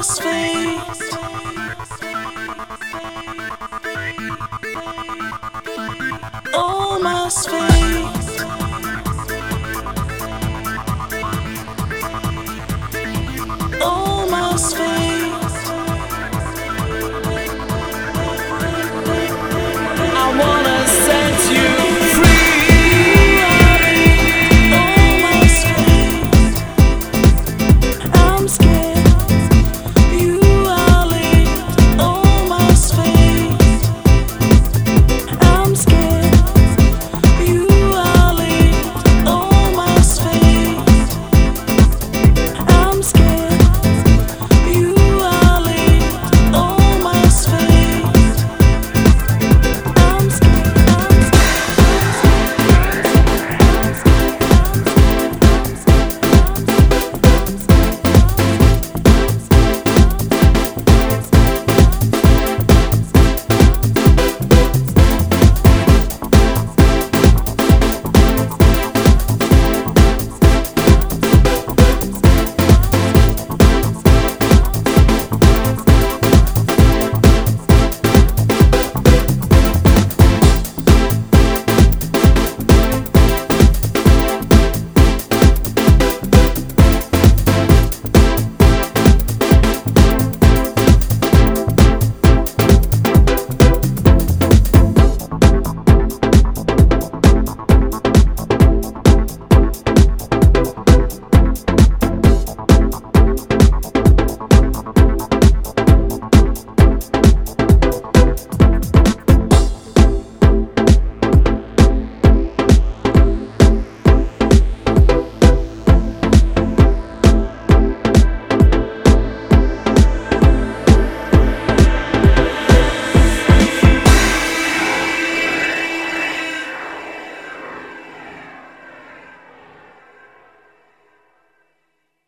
Almost All my space.